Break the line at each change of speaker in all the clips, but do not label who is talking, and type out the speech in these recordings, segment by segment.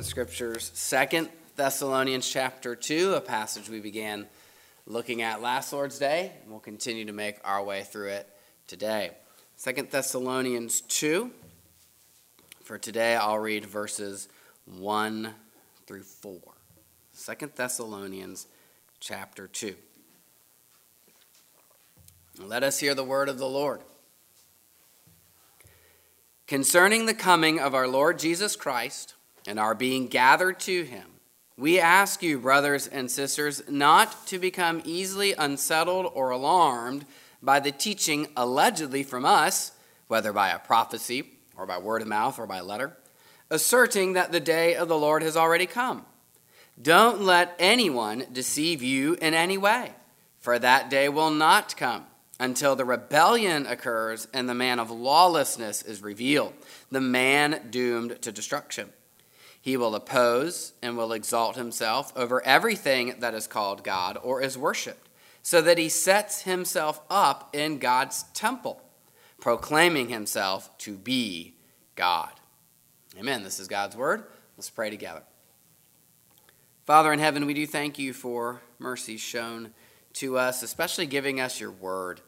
Scriptures, Second Thessalonians chapter 2, a passage we began looking at last Lord's Day, and we'll continue to make our way through it today. Second Thessalonians 2. For today, I'll read verses 1 through 4. Second Thessalonians chapter 2. Let us hear the word of the Lord. Concerning the coming of our Lord Jesus Christ, and are being gathered to him. We ask you, brothers and sisters, not to become easily unsettled or alarmed by the teaching allegedly from us, whether by a prophecy or by word of mouth or by letter, asserting that the day of the Lord has already come. Don't let anyone deceive you in any way, for that day will not come until the rebellion occurs and the man of lawlessness is revealed, the man doomed to destruction he will oppose and will exalt himself over everything that is called God or is worshiped, so that he sets himself up in God's temple, proclaiming himself to be God. Amen. This is God's word. Let's pray together. Father in heaven, we do thank you for mercy shown to us, especially giving us your word.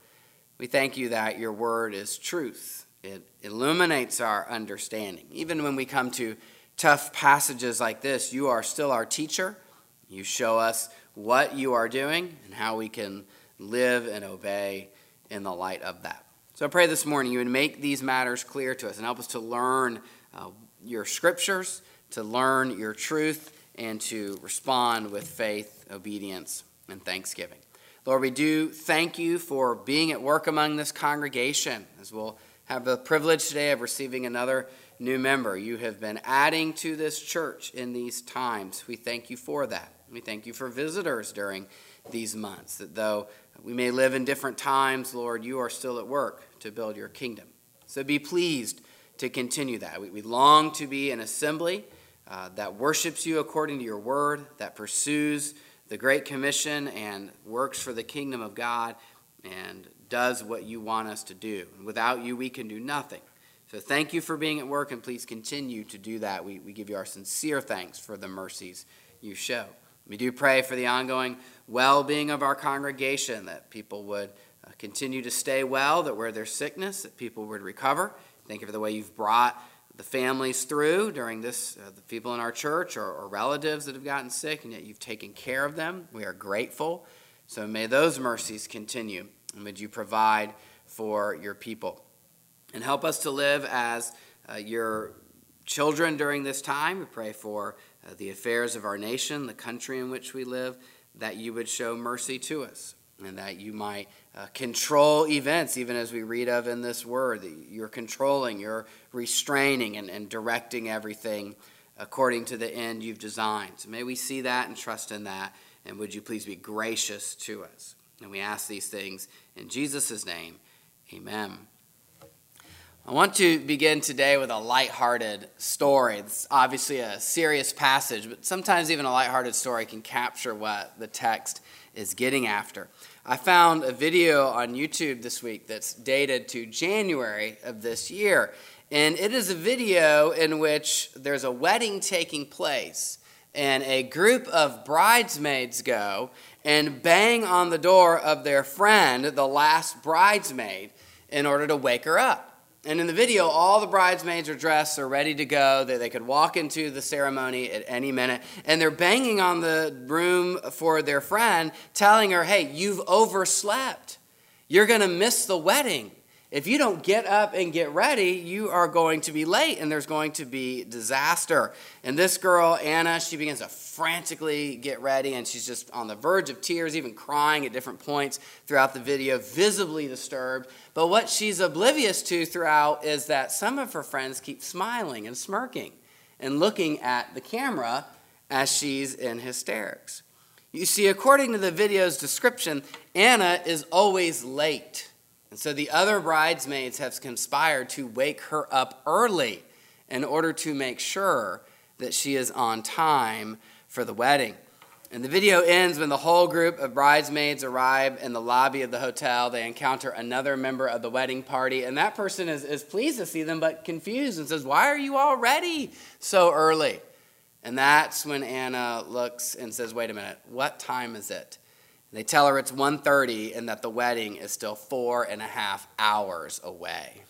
We thank you that your word is truth. It illuminates our understanding. Even when we come to tough passages like this, you are still our teacher. You show us what you are doing and how we can live and obey in the light of that. So I pray this morning you would make these matters clear to us and help us to learn uh, your scriptures, to learn your truth, and to respond with faith, obedience, and thanksgiving. Lord, we do thank you for being at work among this congregation as we'll have the privilege today of receiving another new member. You have been adding to this church in these times. We thank you for that. We thank you for visitors during these months, that though we may live in different times, Lord, you are still at work to build your kingdom. So be pleased to continue that. We, we long to be an assembly uh, that worships you according to your word, that pursues the Great Commission and works for the kingdom of God and does what you want us to do. Without you, we can do nothing. So thank you for being at work, and please continue to do that. We, we give you our sincere thanks for the mercies you show. We do pray for the ongoing well being of our congregation, that people would uh, continue to stay well, that where there's sickness, that people would recover. Thank you for the way you've brought the families through during this, uh, the people in our church or, or relatives that have gotten sick, and yet you've taken care of them. We are grateful. So may those mercies continue, and would you provide for your people and help us to live as uh, your children during this time. We pray for uh, the affairs of our nation, the country in which we live, that you would show mercy to us and that you might uh, control events, even as we read of in this word. That You're controlling, you're restraining, and, and directing everything according to the end you've designed. So may we see that and trust in that. And would you please be gracious to us? And we ask these things in Jesus' name. Amen. I want to begin today with a lighthearted story. It's obviously a serious passage, but sometimes even a lighthearted story can capture what the text is getting after. I found a video on YouTube this week that's dated to January of this year, and it is a video in which there's a wedding taking place, and a group of bridesmaids go and bang on the door of their friend, the last bridesmaid, in order to wake her up. And in the video, all the bridesmaids are dressed, they're ready to go. They, they could walk into the ceremony at any minute. And they're banging on the room for their friend, telling her, hey, you've overslept. You're going to miss the wedding. If you don't get up and get ready, you are going to be late and there's going to be disaster. And this girl, Anna, she begins to frantically get ready and she's just on the verge of tears, even crying at different points throughout the video, visibly disturbed. But what she's oblivious to throughout is that some of her friends keep smiling and smirking and looking at the camera as she's in hysterics. You see, according to the video's description, Anna is always late. And so the other bridesmaids have conspired to wake her up early in order to make sure that she is on time for the wedding. And the video ends when the whole group of bridesmaids arrive in the lobby of the hotel. They encounter another member of the wedding party, and that person is, is pleased to see them but confused and says, Why are you all ready so early? And that's when Anna looks and says, "Wait a minute, what time is it?" They tell her it's 1.30 and that the wedding is still four and a half hours away.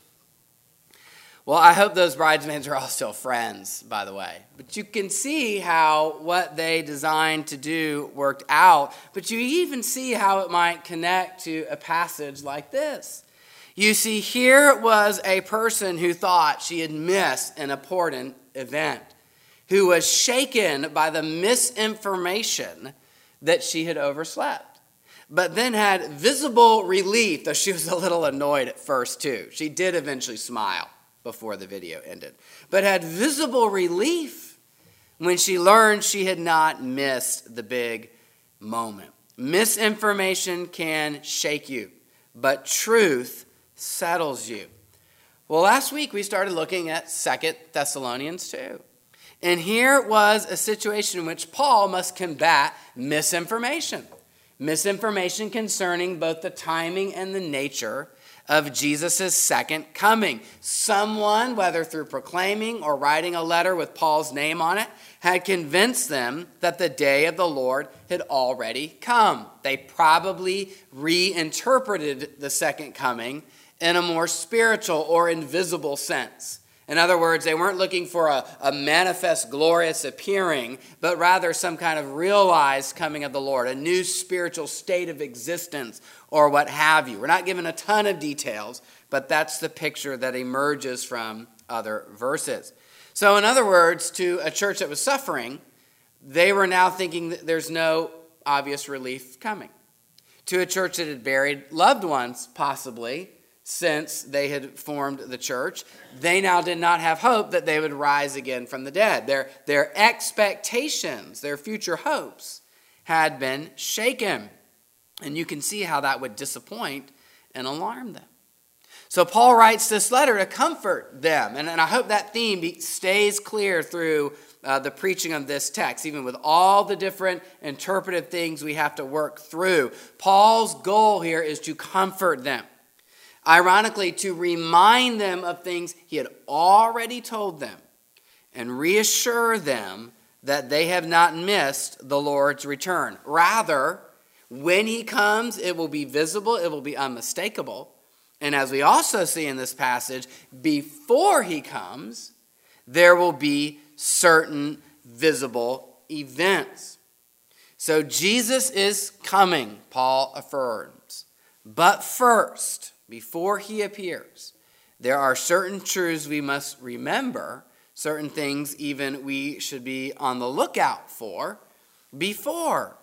Well, I hope those bridesmaids are all still friends, by the way. But you can see how what they designed to do worked out. But you even see how it might connect to a passage like this. You see, here was a person who thought she had missed an important event, who was shaken by the misinformation that she had overslept, but then had visible relief, though she was a little annoyed at first, too. She did eventually smile before the video ended, but had visible relief when she learned she had not missed the big moment. Misinformation can shake you, but truth settles you. Well, last week we started looking at Second Thessalonians 2. And here was a situation in which Paul must combat misinformation. Misinformation concerning both the timing and the nature of Jesus' second coming. Someone, whether through proclaiming or writing a letter with Paul's name on it, had convinced them that the day of the Lord had already come. They probably reinterpreted the second coming in a more spiritual or invisible sense. In other words, they weren't looking for a, a, manifest, glorious appearing, but rather some kind of realized coming of the Lord, a new spiritual state of existence, or what have you. We're not given a ton of details, but that's the picture that emerges from other verses. So, in other words, to a church that was suffering, they were now thinking that there's no obvious relief coming. To a church that had buried loved ones, possibly, since they had formed the church, they now did not have hope that they would rise again from the dead. Their, their expectations, their future hopes, had been shaken. And you can see how that would disappoint and alarm them. So Paul writes this letter to comfort them. And, and I hope that theme stays clear through uh, the preaching of this text, even with all the different interpretive things we have to work through. Paul's goal here is to comfort them. Ironically, to remind them of things he had already told them and reassure them that they have not missed the Lord's return. Rather, when he comes, it will be visible, it will be unmistakable. And as we also see in this passage, before he comes, there will be certain visible events. So Jesus is coming, Paul affirms. But first, before he appears, there are certain truths we must remember, certain things even we should be on the lookout for before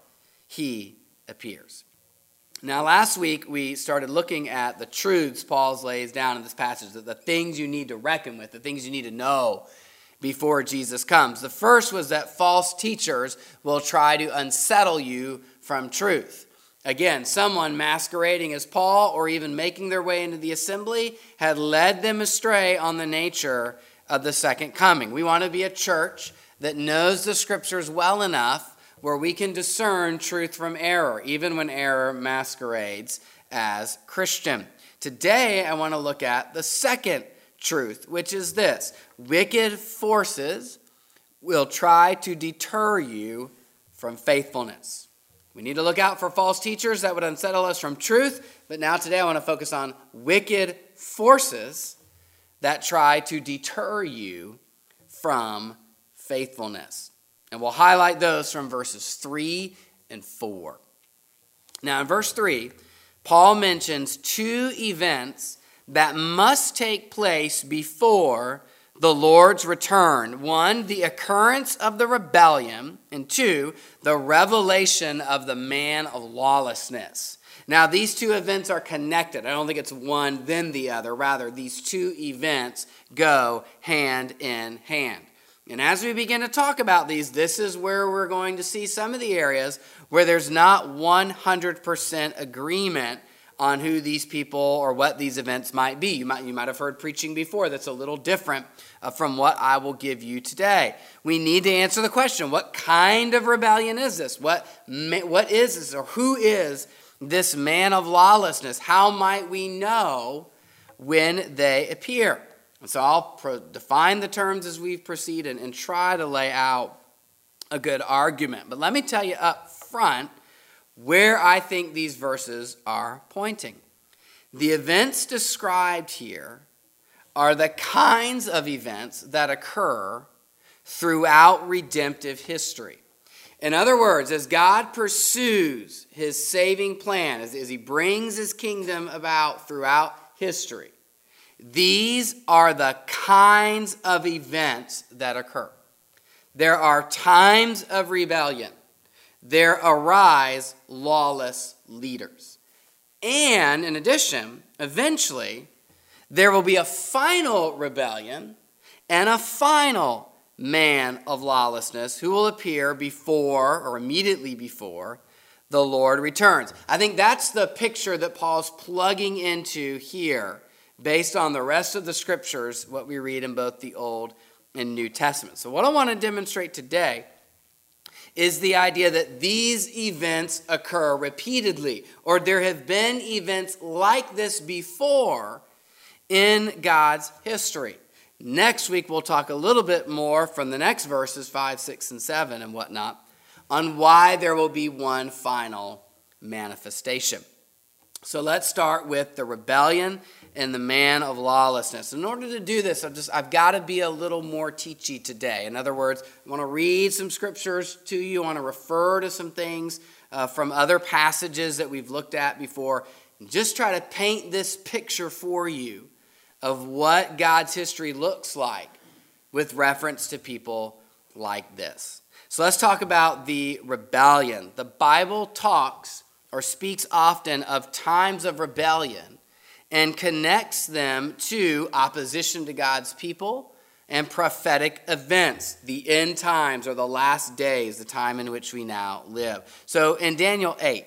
he appears. Now, last week we started looking at the truths Paul lays down in this passage, the things you need to reckon with, the things you need to know before Jesus comes. The first was that false teachers will try to unsettle you from truth. Again, someone masquerading as Paul or even making their way into the assembly had led them astray on the nature of the second coming. We want to be a church that knows the scriptures well enough where we can discern truth from error, even when error masquerades as Christian. Today, I want to look at the second truth, which is this wicked forces will try to deter you from faithfulness. We need to look out for false teachers that would unsettle us from truth. But now, today, I want to focus on wicked forces that try to deter you from faithfulness. And we'll highlight those from verses 3 and 4. Now, in verse 3, Paul mentions two events that must take place before the Lord's return. One, the occurrence of the rebellion, and two, the revelation of the man of lawlessness. Now, these two events are connected. I don't think it's one, then the other. Rather, these two events go hand in hand. And as we begin to talk about these, this is where we're going to see some of the areas where there's not 100% agreement on who these people or what these events might be. You might, you might have heard preaching before that's a little different Uh, from what I will give you today. We need to answer the question what kind of rebellion is this? What, what is this, or who is this man of lawlessness? How might we know when they appear? And so I'll pro- define the terms as we proceed and, and try to lay out a good argument. But let me tell you up front where I think these verses are pointing. The events described here are the kinds of events that occur throughout redemptive history. In other words, as God pursues his saving plan, as, as he brings his kingdom about throughout history, these are the kinds of events that occur. There are times of rebellion. There arise lawless leaders. And in addition, eventually, there will be a final rebellion and a final man of lawlessness who will appear before or immediately before the Lord returns. I think that's the picture that Paul's plugging into here based on the rest of the scriptures, what we read in both the Old and New Testament. So, what I want to demonstrate today is the idea that these events occur repeatedly, or there have been events like this before in God's history. Next week, we'll talk a little bit more from the next verses, 5, 6, and 7, and whatnot, on why there will be one final manifestation. So let's start with the rebellion and the man of lawlessness. In order to do this, I've, just, I've got to be a little more teachy today. In other words, I want to read some scriptures to you, I want to refer to some things uh, from other passages that we've looked at before, and just try to paint this picture for you of what God's history looks like with reference to people like this. So let's talk about the rebellion. The Bible talks or speaks often of times of rebellion and connects them to opposition to God's people and prophetic events, the end times or the last days, the time in which we now live. So in Daniel 8,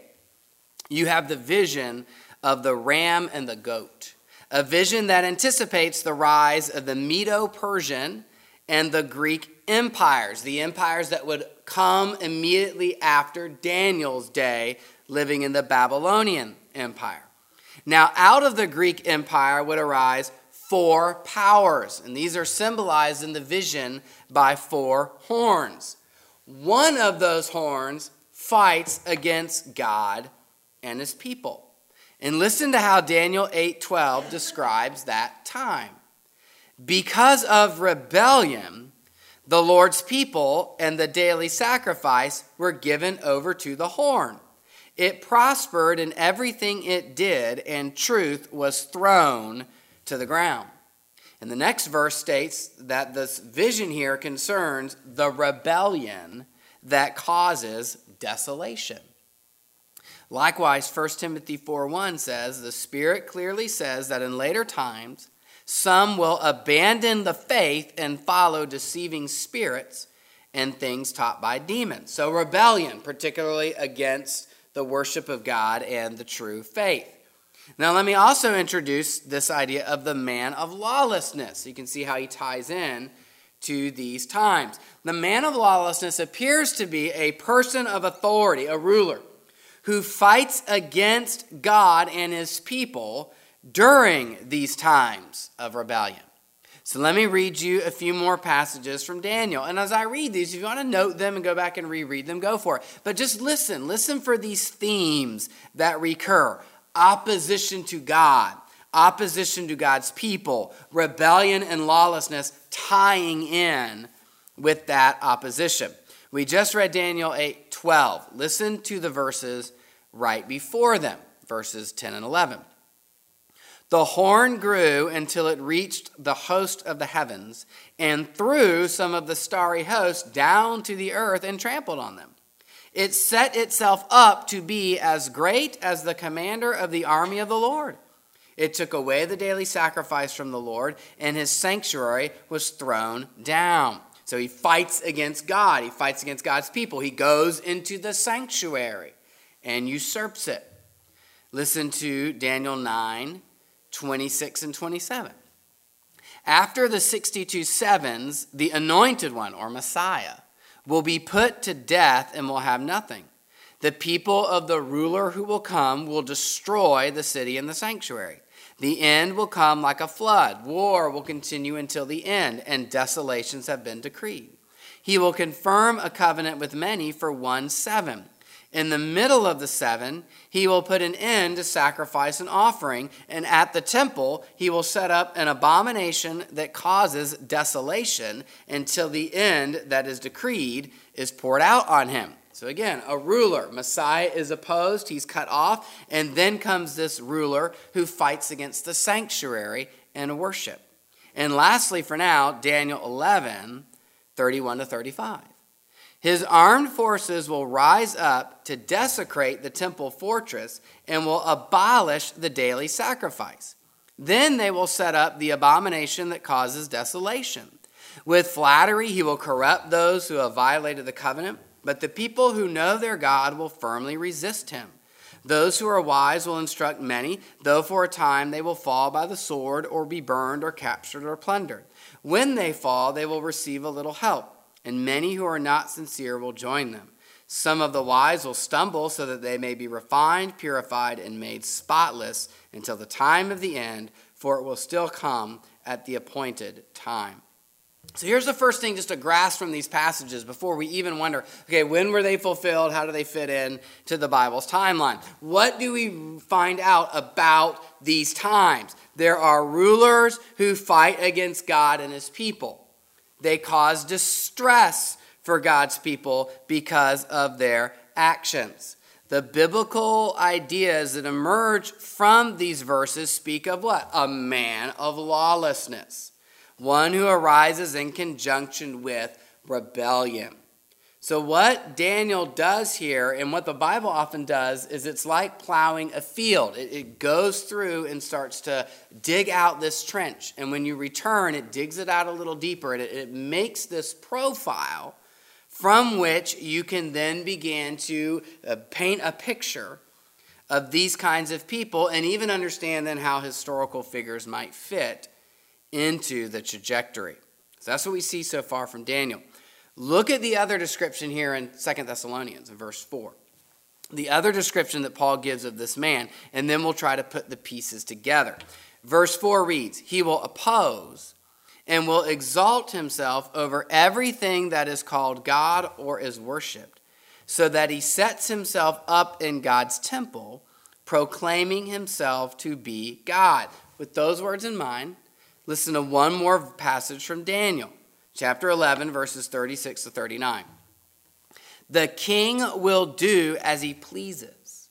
you have the vision of the ram and the goat a vision that anticipates the rise of the Medo Persian and the Greek empires, the empires that would come immediately after Daniel's day, living in the Babylonian Empire. Now, out of the Greek Empire would arise four powers, and these are symbolized in the vision by four horns. One of those horns fights against God and his people. And listen to how Daniel 8:12 describes that time. Because of rebellion, the Lord's people and the daily sacrifice were given over to the horn. It prospered in everything it did, and truth was thrown to the ground. And the next verse states that this vision here concerns the rebellion that causes desolation. Likewise, 1 Timothy 4 1 says, The Spirit clearly says that in later times, some will abandon the faith and follow deceiving spirits and things taught by demons. So, rebellion, particularly against the worship of God and the true faith. Now, let me also introduce this idea of the man of lawlessness. You can see how he ties in to these times. The man of lawlessness appears to be a person of authority, a ruler who fights against God and his people during these times of rebellion. So let me read you a few more passages from Daniel. And as I read these, if you want to note them and go back and reread them, go for it. But just listen. Listen for these themes that recur opposition to God, opposition to God's people, rebellion and lawlessness tying in with that opposition. We just read Daniel 8 12. Listen to the verses right before them, verses 10 and 11. The horn grew until it reached the host of the heavens and threw some of the starry host down to the earth and trampled on them. It set itself up to be as great as the commander of the army of the Lord. It took away the daily sacrifice from the Lord, and his sanctuary was thrown down. So he fights against God. He fights against God's people. He goes into the sanctuary and usurps it. Listen to Daniel 9 26 and 27. After the 62 sevens, the anointed one, or Messiah, will be put to death and will have nothing. The people of the ruler who will come will destroy the city and the sanctuary. The end will come like a flood. War will continue until the end, and desolations have been decreed. He will confirm a covenant with many for one seven. In the middle of the seven, he will put an end to sacrifice and offering, and at the temple, he will set up an abomination that causes desolation until the end that is decreed is poured out on him. So again, a ruler. Messiah is opposed, he's cut off, and then comes this ruler who fights against the sanctuary and worship. And lastly, for now, Daniel 11, 31 to 35. His armed forces will rise up to desecrate the temple fortress and will abolish the daily sacrifice. Then they will set up the abomination that causes desolation. With flattery, he will corrupt those who have violated the covenant, but the people who know their God will firmly resist him. Those who are wise will instruct many, though for a time they will fall by the sword or be burned or captured or plundered. When they fall, they will receive a little help, and many who are not sincere will join them. Some of the wise will stumble so that they may be refined, purified, and made spotless until the time of the end, for it will still come at the appointed time. So here's the first thing just to grasp from these passages before we even wonder, okay, when were they fulfilled? How do they fit in to the Bible's timeline? What do we find out about these times? There are rulers who fight against God and his people. They cause distress for God's people because of their actions. The biblical ideas that emerge from these verses speak of what? A man of lawlessness one who arises in conjunction with rebellion. So, what Daniel does here, and what the Bible often does, is it's like plowing a field. It, it, goes through and starts to dig out this trench. And when you return, it digs it out a little deeper. It, it makes this profile from which you can then begin to uh, paint a picture of these kinds of people and even understand then how historical figures might fit into the trajectory. So that's what we see so far from Daniel. Look at the other description here in Second Thessalonians in verse 4. The other description that Paul gives of this man, and then we'll try to put the pieces together. Verse 4 reads, He will oppose and will exalt himself over everything that is called God or is worshiped, so that he sets himself up in God's temple, proclaiming himself to be God. With those words in mind, Listen to one more passage from Daniel, chapter 11, verses 36 to 39. The king will do as he pleases.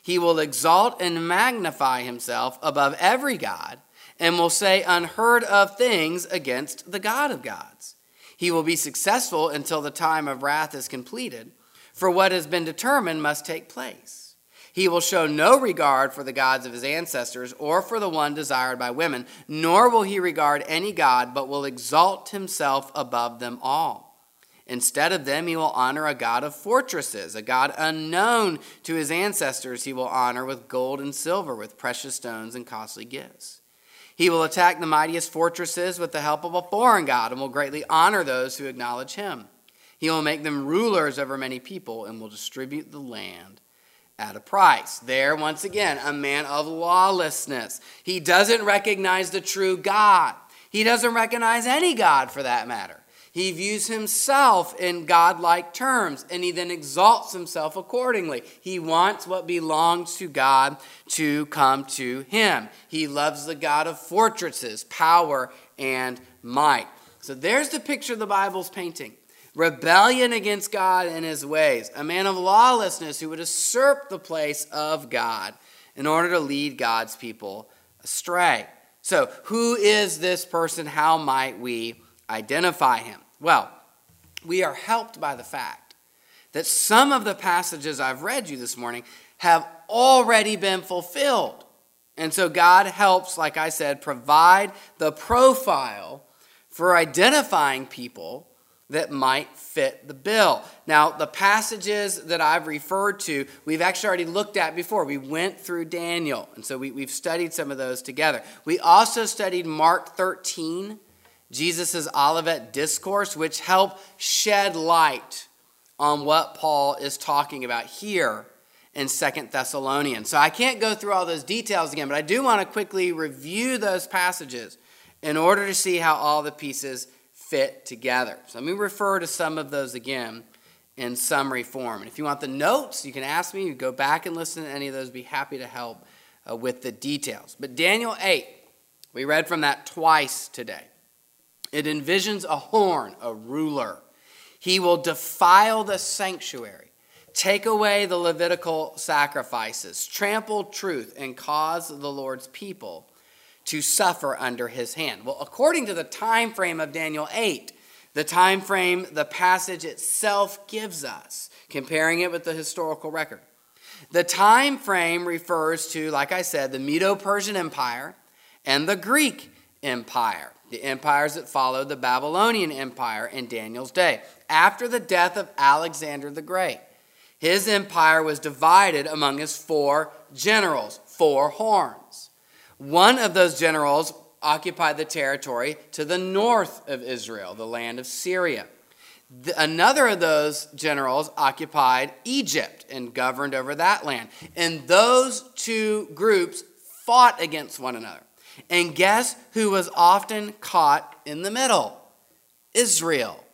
He will exalt and magnify himself above every God and will say unheard of things against the God of gods. He will be successful until the time of wrath is completed, for what has been determined must take place. He will show no regard for the gods of his ancestors or for the one desired by women, nor will he regard any god, but will exalt himself above them all. Instead of them, he will honor a God of fortresses, a God unknown to his ancestors, he will honor with gold and silver, with precious stones and costly gifts. He will attack the mightiest fortresses with the help of a foreign God and will greatly honor those who acknowledge him. He will make them rulers over many people and will distribute the land at a price. There, once again, a man of lawlessness. He doesn't recognize the true God. He doesn't recognize any God for that matter. He views himself in godlike terms and he then exalts himself accordingly. He wants what belongs to God to come to him. He loves the God of fortresses, power, and might. So there's the picture the Bible's painting rebellion against God and his ways, a man of lawlessness who would usurp the place of God in order to lead God's people astray. So, who is this person? How might we identify him? Well, we are helped by the fact that some of the passages I've read you this morning have already been fulfilled. And so God helps, like I said, provide the profile for identifying people that might fit the bill. Now, the passages that I've referred to, we've actually already looked at before. We went through Daniel, and so we, have studied some of those together. We also studied Mark 13, Jesus' Olivet Discourse, which helped shed light on what Paul is talking about here in Second Thessalonians. So I can't go through all those details again, but I do want to quickly review those passages in order to see how all the pieces fit together. So let me refer to some of those again in summary form. And if you want the notes, you can ask me. You go back and listen to any of those. Be happy to help uh, with the details. But Daniel 8, we read from that twice today. It envisions a horn, a ruler. He will defile the sanctuary, take away the Levitical sacrifices, trample truth, and cause the Lord's people to suffer under his hand. Well, according to the time frame of Daniel 8, the time frame the passage itself gives us, comparing it with the historical record. The time frame refers to, like I said, the Medo Persian Empire and the Greek Empire, the empires that followed the Babylonian Empire in Daniel's day. After the death of Alexander the Great, his empire was divided among his four generals, four horns. One of those generals occupied the territory to the north of Israel, the land of Syria. Another of those generals occupied Egypt and governed over that land. And those two groups fought against one another. And guess who was often caught in the middle? Israel.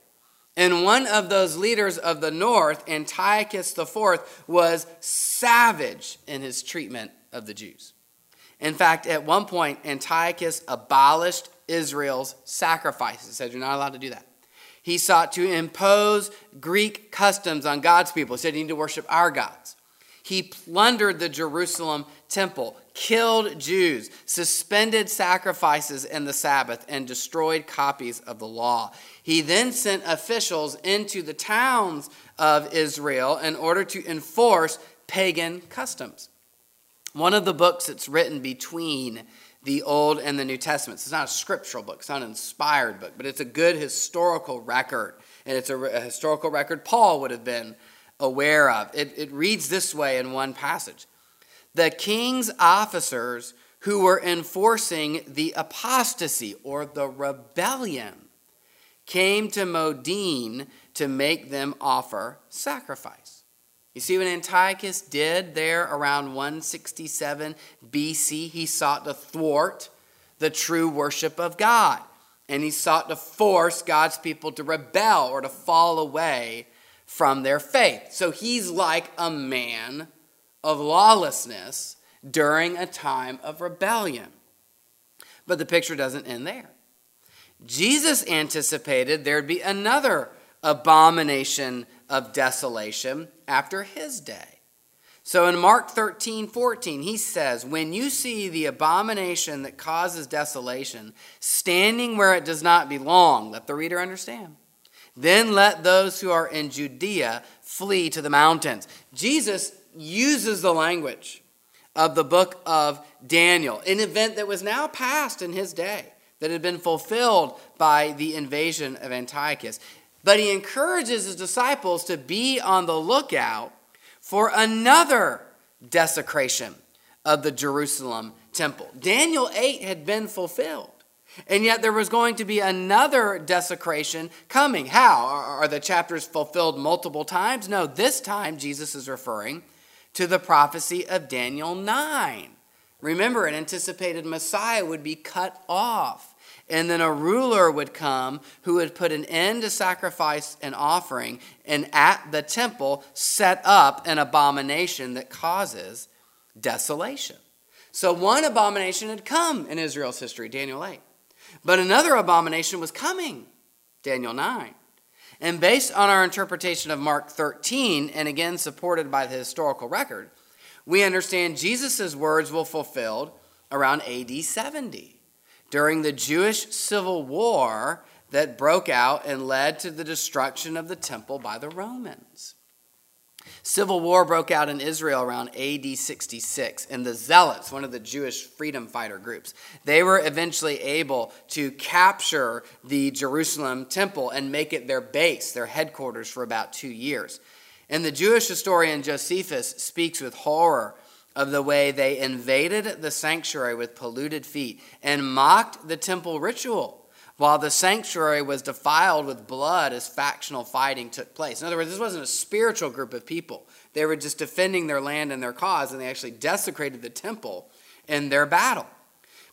And one of those leaders of the north, Antiochus IV, was savage in his treatment of the Jews. In fact, at one point, Antiochus abolished Israel's sacrifices, said you're not allowed to do that. He sought to impose Greek customs on God's people. He said you need to worship our gods. He plundered the Jerusalem temple, killed Jews, suspended sacrifices and the Sabbath, and destroyed copies of the law. He then sent officials into the towns of Israel in order to enforce pagan customs. One of the books that's written between the Old and the New Testaments. It's not a scriptural book, it's not an inspired book, but it's a good historical record. And it's a, a historical record Paul would have been aware of. It, it reads this way in one passage The king's officers who were enforcing the apostasy or the rebellion came to Modin to make them offer sacrifice. You see what Antiochus did there around 167 BC? He sought to thwart the true worship of God. And he sought to force God's people to rebel or to fall away from their faith. So he's like a man of lawlessness during a time of rebellion. But the picture doesn't end there. Jesus anticipated there'd be another abomination of desolation after his day. So in Mark 13, 14, he says, When you see the abomination that causes desolation standing where it does not belong, let the reader understand. Then let those who are in Judea flee to the mountains. Jesus uses the language of the book of Daniel, an event that was now past in his day, that had been fulfilled by the invasion of Antiochus. But he encourages his disciples to be on the lookout for another desecration of the Jerusalem temple. Daniel 8 had been fulfilled. And yet there was going to be another desecration coming. How? Are the chapters fulfilled multiple times? No, this time Jesus is referring to the prophecy of Daniel 9. Remember, an anticipated Messiah would be cut off and then a ruler would come who would put an end to sacrifice and offering, and at the temple set up an abomination that causes desolation. So one abomination had come in Israel's history, Daniel 8. But another abomination was coming, Daniel 9. And based on our interpretation of Mark 13, and again supported by the historical record, we understand Jesus' words will fulfilled around AD 70 during the Jewish civil war that broke out and led to the destruction of the temple by the Romans. Civil war broke out in Israel around AD 66, and the Zealots, one of the Jewish freedom fighter groups, they were eventually able to capture the Jerusalem temple and make it their base, their headquarters, for about two years. And the Jewish historian Josephus speaks with horror of the way they invaded the sanctuary with polluted feet and mocked the temple ritual while the sanctuary was defiled with blood as factional fighting took place. In other words, this wasn't a spiritual group of people. They were just defending their land and their cause, and they actually desecrated the temple in their battle.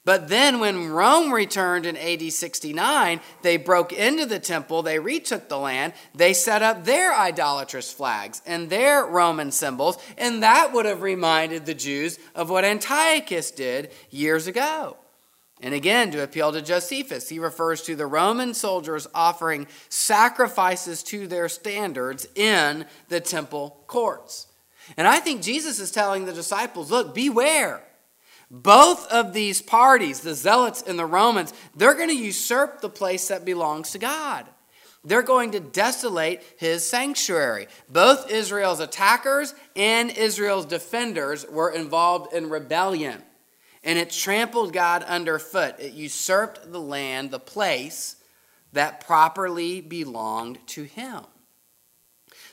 But then, when Rome returned in AD 69, they broke into the temple, they retook the land, they set up their idolatrous flags and their Roman symbols, and that would have reminded the Jews of what Antiochus did years ago. And again, to appeal to Josephus, he refers to the Roman soldiers offering sacrifices to their standards in the temple courts. And I think Jesus is telling the disciples look, beware. Both of these parties, the Zealots and the Romans, they're going to usurp the place that belongs to God. They're going to desolate his sanctuary. Both Israel's attackers and Israel's defenders were involved in rebellion. And it trampled God underfoot. It usurped the land, the place that properly belonged to him.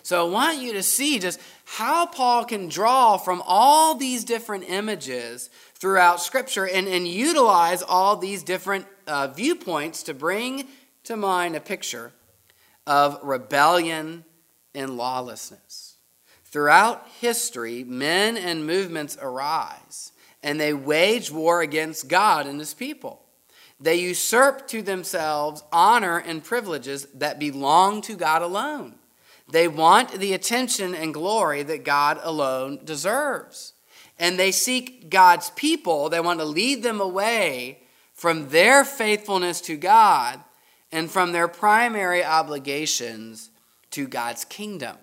So I want you to see just how Paul can draw from all these different images throughout Scripture and, and utilize all these different uh, viewpoints to bring to mind a picture of rebellion and lawlessness. Throughout history, men and movements arise and they wage war against God and his people. They usurp to themselves honor and privileges that belong to God alone. They want the attention and glory that God alone deserves and they seek God's people. They want to lead them away from their faithfulness to God and from their primary obligations to God's kingdom.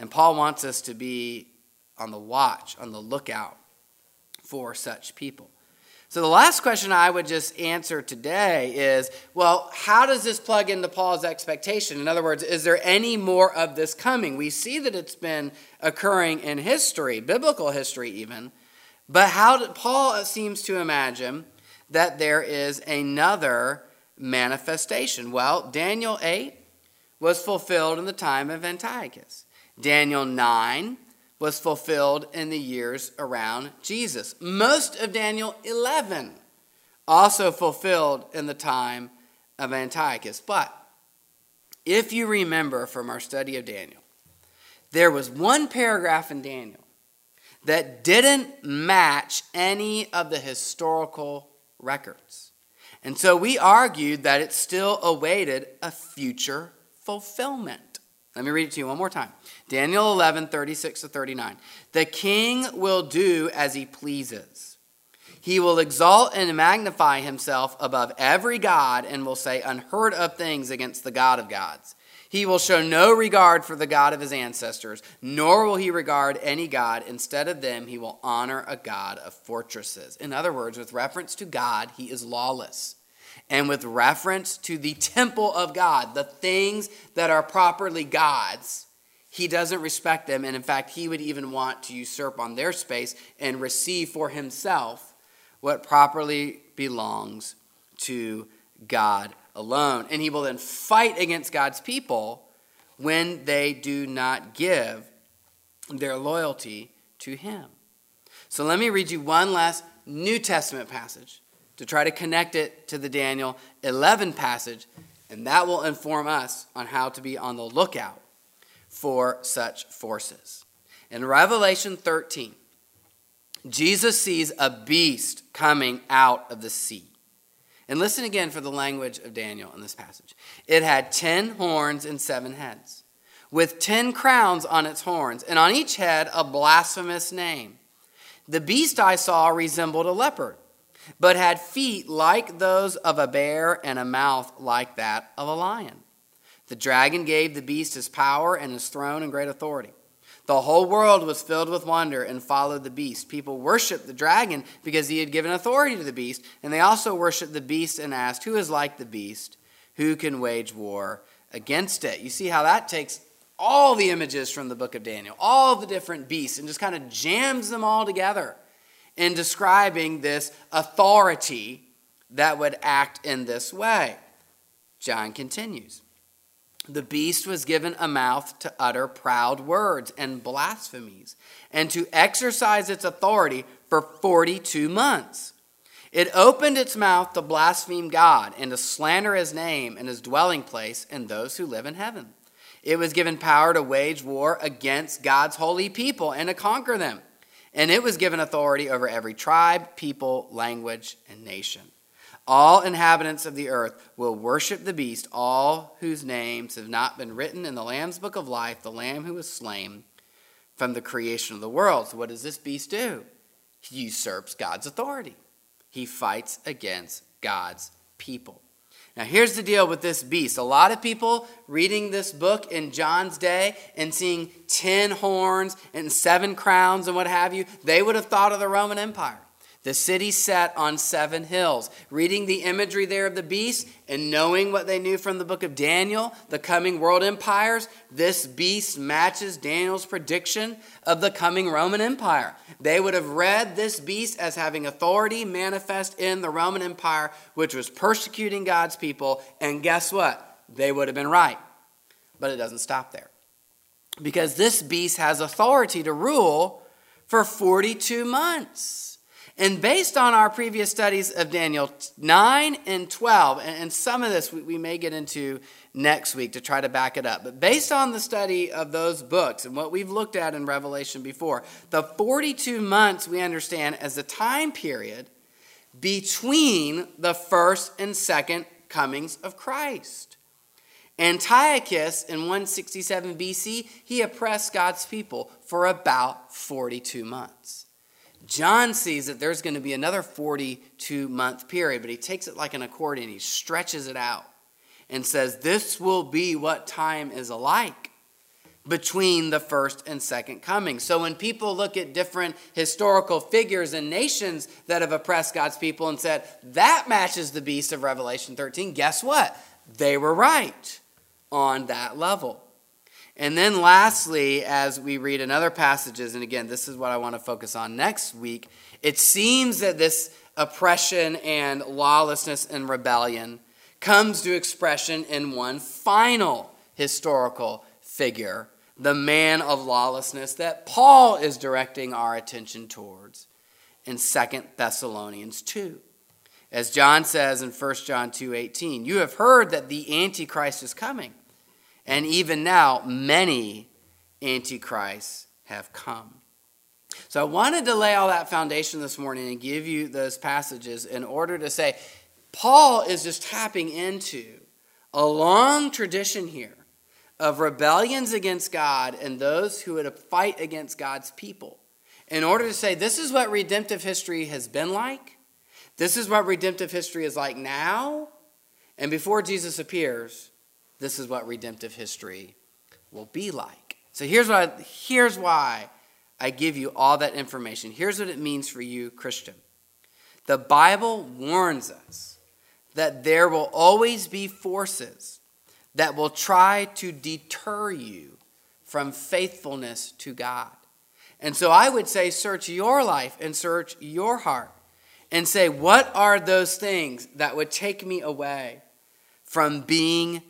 And Paul wants us to be on the watch, on the lookout for such people. So, the last question I would just answer today is well, how does this plug into Paul's expectation? In other words, is there any more of this coming? We see that it's been occurring in history, biblical history even. But how did, Paul seems to imagine that there is another manifestation. Well, Daniel 8 was fulfilled in the time of Antiochus. Daniel 9 was fulfilled in the years around Jesus. Most of Daniel 11 also fulfilled in the time of Antiochus. But if you remember from our study of Daniel, there was one paragraph in Daniel that didn't match any of the historical records. And so we argued that it still awaited a future fulfillment. Let me read it to you one more time. Daniel 11, 36 to 39. The king will do as he pleases. He will exalt and magnify himself above every God and will say unheard of things against the God of gods. He will show no regard for the God of his ancestors, nor will he regard any God. Instead of them, he will honor a God of fortresses. In other words, with reference to God, he is lawless and with reference to the temple of God, the things that are properly God's, he doesn't respect them. And in fact, he would even want to usurp on their space and receive for himself what properly belongs to God alone. And he will then fight against God's people when they do not give their loyalty to him. So let me read you one last New Testament passage to try to connect it to the Daniel 11 passage, and that will inform us on how to be on the lookout for such forces. In Revelation 13, Jesus sees a beast coming out of the sea. And listen again for the language of Daniel in this passage. It had ten horns and seven heads, with ten crowns on its horns, and on each head a blasphemous name. The beast I saw resembled a leopard but had feet like those of a bear and a mouth like that of a lion. The dragon gave the beast his power and his throne and great authority. The whole world was filled with wonder and followed the beast. People worshiped the dragon because he had given authority to the beast, and they also worshiped the beast and asked, Who is like the beast? Who can wage war against it? You see how that takes all the images from the book of Daniel, all the different beasts, and just kind of jams them all together in describing this authority that would act in this way. John continues The beast was given a mouth to utter proud words and blasphemies, and to exercise its authority for 42 months. It opened its mouth to blaspheme God and to slander his name and his dwelling place and those who live in heaven. It was given power to wage war against God's holy people and to conquer them and it was given authority over every tribe, people, language, and nation. All inhabitants of the earth will worship the beast, all whose names have not been written in the Lamb's book of life, the Lamb who was slain from the creation of the world. So, what does this beast do? He usurps God's authority, he fights against God's people. Now, here's the deal with this beast. A lot of people reading this book in John's day and seeing 10 horns and seven crowns and what have you, they would have thought of the Roman Empire. The city sat on seven hills. Reading the imagery there of the beast and knowing what they knew from the book of Daniel, the coming world empires, this beast matches Daniel's prediction of the coming Roman Empire. They would have read this beast as having authority manifest in the Roman Empire, which was persecuting God's people. And guess what? They would have been right. But it doesn't stop there. Because this beast has authority to rule for 42 months. And based on our previous studies of Daniel 9 and 12, and some of this we may get into next week to try to back it up, but based on the study of those books and what we've looked at in Revelation before, the 42 months we understand as the time period between the first and second comings of Christ. Antiochus in 167 BC, he oppressed God's people for about 42 months. John sees that there's going to be another 42 month period, but he takes it like an accordion. He stretches it out and says, This will be what time is alike between the first and second coming. So when people look at different historical figures and nations that have oppressed God's people and said, That matches the beast of Revelation 13, guess what? They were right on that level. And then, lastly, as we read in other passages, and again, this is what I want to focus on next week, it seems that this oppression and lawlessness and rebellion comes to expression in one final historical figure, the man of lawlessness that Paul is directing our attention towards in Second Thessalonians 2. As John says in 1 John 2:18, you have heard that the antichrist is coming and even now, many antichrists have come. So I wanted to lay all that foundation this morning and give you those passages in order to say Paul is just tapping into a long tradition here of rebellions against God and those who would fight against God's people in order to say this is what redemptive history has been like. This is what redemptive history is like now. And before Jesus appears, this is what redemptive history will be like. So here's, what I, here's why I give you all that information. Here's what it means for you, Christian. The Bible warns us that there will always be forces that will try to deter you from faithfulness to God. And so I would say, search your life and search your heart and say, what are those things that would take me away from being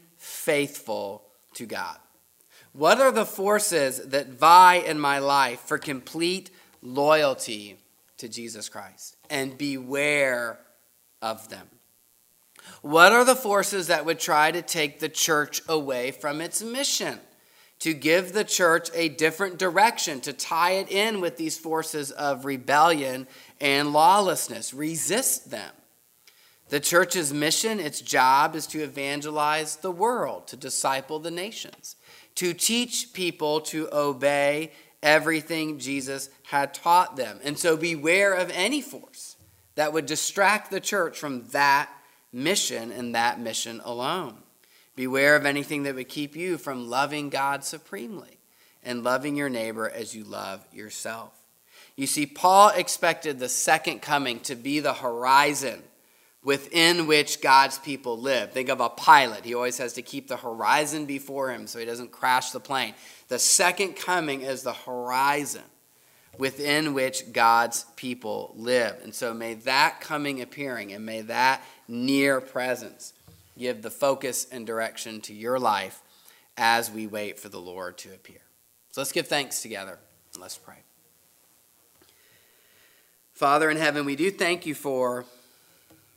faithful to God? What are the forces that vie in my life for complete loyalty to Jesus Christ? And beware of them. What are the forces that would try to take the church away from its mission? To give the church a different direction, to tie it in with these forces of rebellion and lawlessness. Resist them. The church's mission, its job, is to evangelize the world, to disciple the nations, to teach people to obey everything Jesus had taught them. And so beware of any force that would distract the church from that mission and that mission alone. Beware of anything that would keep you from loving God supremely and loving your neighbor as you love yourself. You see, Paul expected the second coming to be the horizon within which God's people live. Think of a pilot. He always has to keep the horizon before him so he doesn't crash the plane. The second coming is the horizon within which God's people live. And so may that coming appearing and may that near presence give the focus and direction to your life as we wait for the Lord to appear. So let's give thanks together and let's pray. Father in heaven, we do thank you for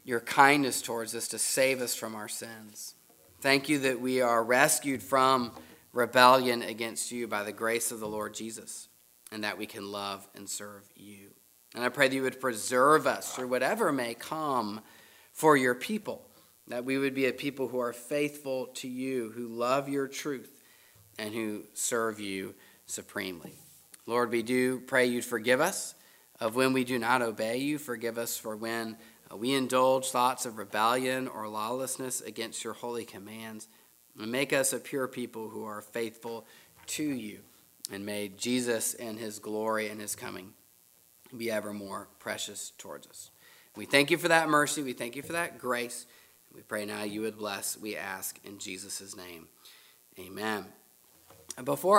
your kindness towards us to save us from our sins. Thank you that we are rescued from rebellion against you by the grace of the Lord Jesus. and that we can love and serve you. And I pray that you would preserve us through whatever may come for your people, that we would be a people who are faithful to you, who love your truth, and who serve you supremely. Lord, we do pray you'd forgive us of when we do not obey you. Forgive us for when Uh, we indulge thoughts of rebellion or lawlessness against your holy commands. And make us a pure people who are faithful to you. And may Jesus and his glory and his coming be ever more precious towards us. We thank you for that mercy. We thank you for that grace. We pray now you would bless, we ask in Jesus' name. Amen. Before